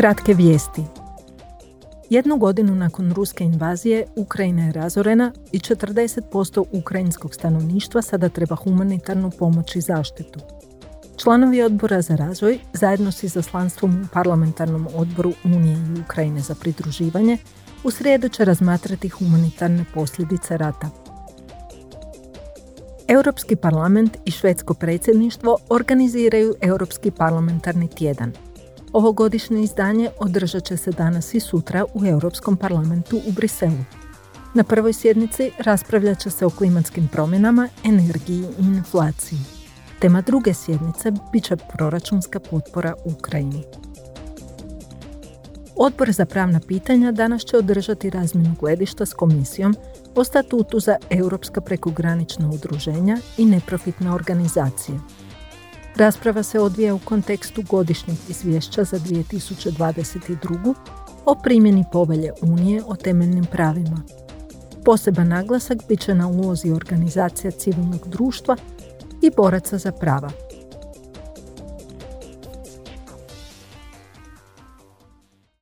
Kratke vijesti. Jednu godinu nakon ruske invazije Ukrajina je razorena i 40% ukrajinskog stanovništva sada treba humanitarnu pomoć i zaštitu. Članovi odbora za razvoj zajedno s izaslanstvom u parlamentarnom odboru Unije i Ukrajine za pridruživanje u srijedu će razmatrati humanitarne posljedice rata. Europski parlament i švedsko predsjedništvo organiziraju Europski parlamentarni tjedan – Ovogodišnje izdanje održat će se danas i sutra u Europskom parlamentu u Briselu. Na prvoj sjednici raspravljat će se o klimatskim promjenama, energiji i inflaciji. Tema druge sjednice bit će proračunska potpora Ukrajini. Odbor za pravna pitanja danas će održati razmjenu gledišta s komisijom o statutu za europska prekogranična udruženja i neprofitne organizacije. Rasprava se odvija u kontekstu godišnjeg izvješća za 2022. o primjeni povelje Unije o temeljnim pravima. Poseban naglasak bit će na ulozi organizacija civilnog društva i boraca za prava.